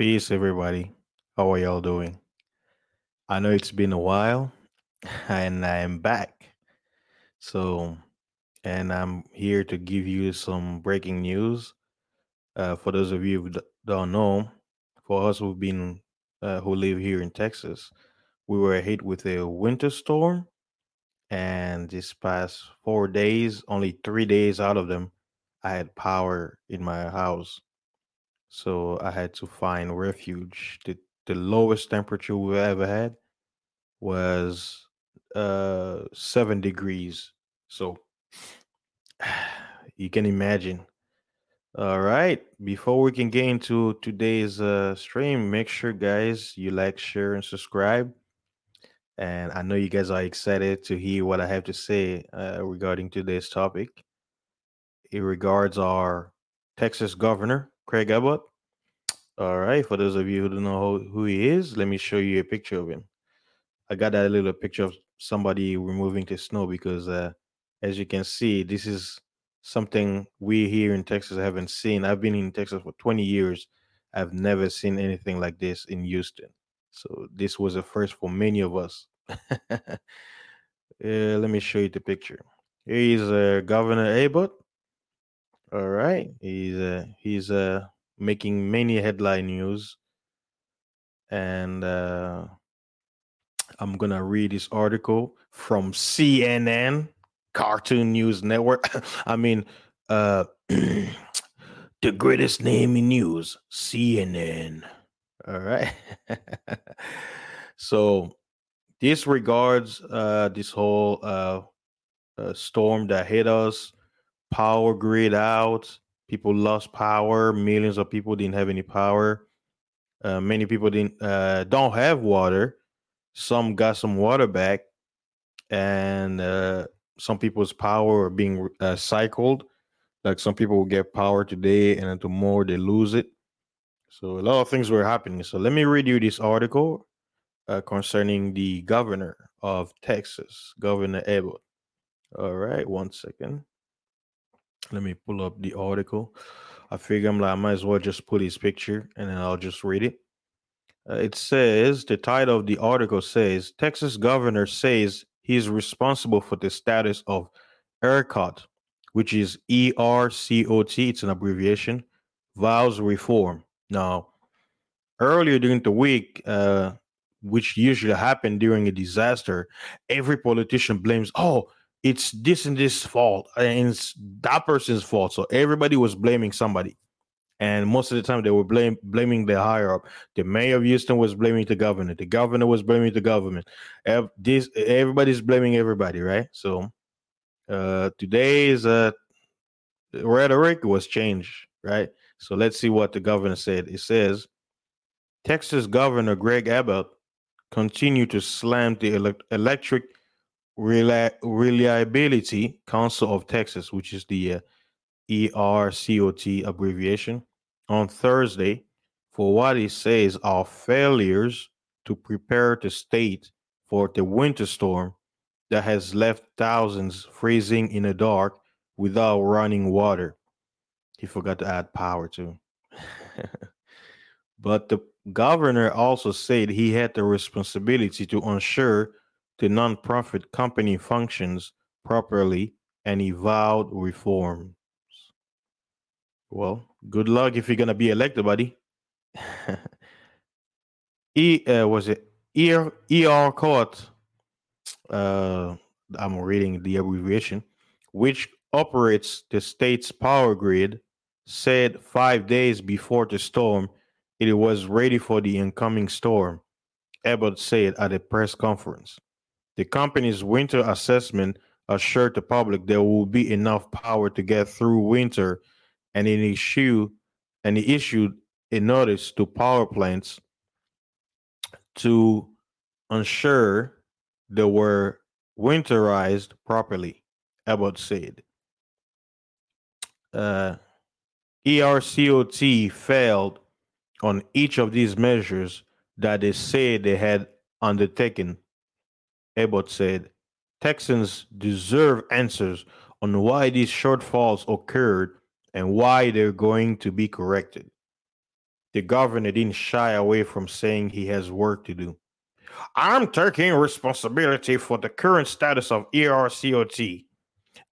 Peace, everybody. How are y'all doing? I know it's been a while, and I am back. So, and I'm here to give you some breaking news. Uh, for those of you who don't know, for us who've been uh, who live here in Texas, we were hit with a winter storm, and this past four days, only three days out of them, I had power in my house. So I had to find refuge. The the lowest temperature we ever had was uh seven degrees. So you can imagine. All right. Before we can get into today's uh stream, make sure guys you like, share, and subscribe. And I know you guys are excited to hear what I have to say uh, regarding today's topic. It regards our Texas governor, Greg Abbott. All right. For those of you who don't know who, he is, let me show you a picture of him. I got that little picture of somebody removing the snow because, uh, as you can see, this is something we here in Texas haven't seen. I've been in Texas for 20 years. I've never seen anything like this in Houston. So this was a first for many of us. Yeah, let me show you the picture. Here is uh, Governor Abbott. All right, he's uh, he's uh, making many headline news, and uh, I'm gonna read this article from CNN, Cartoon News Network. I mean, uh, the greatest name in news, CNN. All right. so this regards uh, this whole uh, uh, storm that hit us, power grid out, people lost power, millions of people didn't have any power. Uh, many people didn't uh, don't have water. Some got some water back, and uh, some people's power are being uh, cycled. Like some people will get power today, and then tomorrow they lose it. So a lot of things were happening. So let me read you this article uh, concerning the governor of Texas, Governor Abbott. All right, one second. Let me pull up the article. I figure I'm like, I might as well just put his picture and then I'll just read it. Uh, it says the title of the article says Texas governor says he's responsible for the status of ERCOT, which is E R C O T. It's an abbreviation. Vows reform. Now, earlier during the week, uh, which usually happen during a disaster, every politician blames, oh, it's this and this fault, and it's that person's fault. So everybody was blaming somebody. And most of the time they were blame, blaming the higher up. The mayor of Houston was blaming the governor. The governor was blaming the government. This everybody's blaming everybody, right? So uh today's uh rhetoric was changed, right? So let's see what the governor said. It says Texas Governor Greg Abbott continued to slam the elec- Electric Reli- Reliability Council of Texas, which is the uh, ERCOT abbreviation, on Thursday for what he says are failures to prepare the state for the winter storm that has left thousands freezing in the dark without running water. He forgot to add power too. but the governor also said he had the responsibility to ensure the nonprofit company functions properly and he vowed reforms. Well, good luck if you're gonna be elected, buddy. e uh, was it ER ER court? Uh, I'm reading the abbreviation, which operates the state's power grid, said five days before the storm it was ready for the incoming storm. Abbott said at a press conference. The company's winter assessment assured the public there will be enough power to get through winter, and it issued and it issued a notice to power plants to ensure they were winterized properly. Abbott said. Uh, ERCOT failed on each of these measures that they said they had undertaken. Abbott said, Texans deserve answers on why these shortfalls occurred and why they're going to be corrected. the governor didn't shy away from saying he has work to do. I'm taking responsibility for the current status of ERCOT.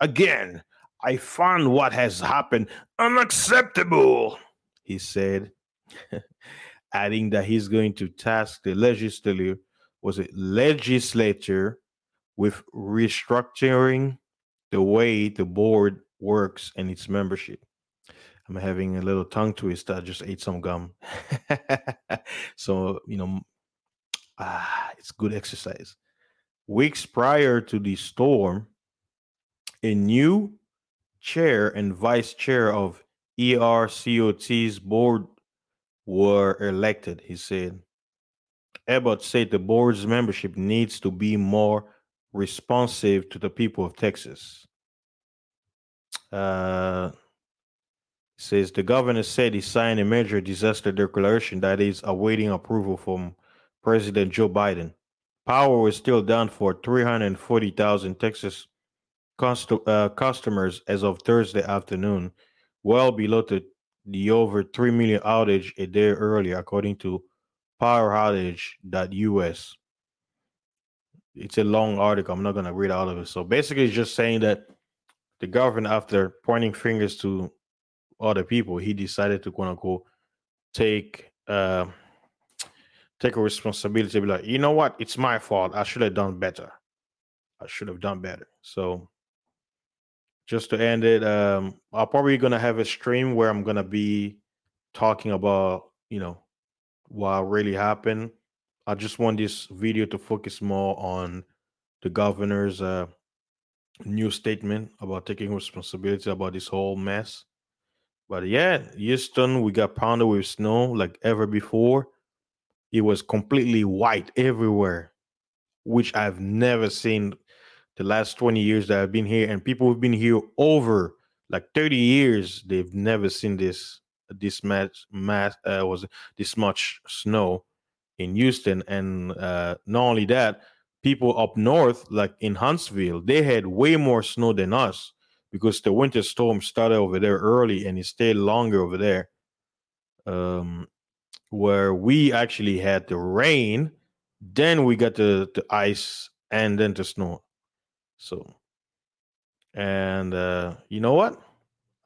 Again, I find what has happened unacceptable, he said, adding that he's going to task the legislature, was it legislature, with restructuring the way the board works and its membership. I'm having a little tongue twist. I just ate some gum. so, you know, ah, it's good exercise. Weeks prior to the storm, a new chair and vice chair of ERCOT's board were elected, he said. Abbott said the board's membership needs to be more responsive to the people of Texas. Uh, says the governor said he signed a major disaster declaration that is awaiting approval from President Joe Biden. Power was still down for 340,000 Texas cost, uh, customers as of Thursday afternoon, well below the, the over 3 million outage a day earlier, according to poweroutage.us. It's a long article. I'm not going to read all of it. So basically, it's just saying that the government, after pointing fingers to other people, he decided to quote unquote take uh, take a responsibility. Be like, you know what? It's my fault. I should have done better. I should have done better. So just to end it, um, I'm probably gonna have a stream where I'm gonna be talking about, you know, what really happened. I just want this video to focus more on the governor's uh, new statement about taking responsibility about this whole mess. But yeah, Houston, we got pounded with snow like ever before. It was completely white everywhere, which I've never seen the last 20 years that I've been here, and people who've been here over like 30 years, they've never seen this this much mass uh, was this much snow in Houston, and uh, not only that, people up north, like in Huntsville, they had way more snow than us because the winter storm started over there early and it stayed longer over there. Um, where we actually had the rain, then we got the, the ice and then the snow. So, and uh, you know what?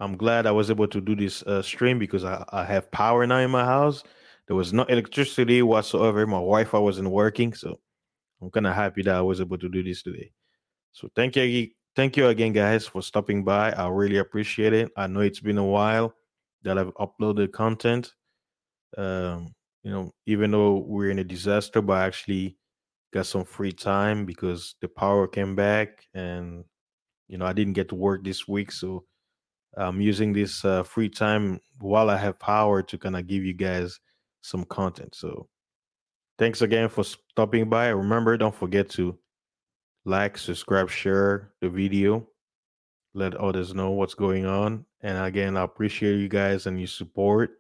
I'm glad I was able to do this uh, stream because I, I have power now in my house. There was no electricity whatsoever. My Wi-Fi wasn't working, so I'm kind of happy that I was able to do this today. So thank you, thank you again, guys, for stopping by. I really appreciate it. I know it's been a while that I've uploaded content. Um, you know, even though we're in a disaster, but I actually got some free time because the power came back and you know I didn't get to work this week, so I'm using this uh, free time while I have power to kind of give you guys some content. So thanks again for stopping by. Remember, don't forget to like, subscribe, share the video, let others know what's going on. And again, I appreciate you guys and your support.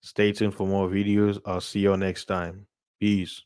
Stay tuned for more videos. I'll see you all next time. Peace.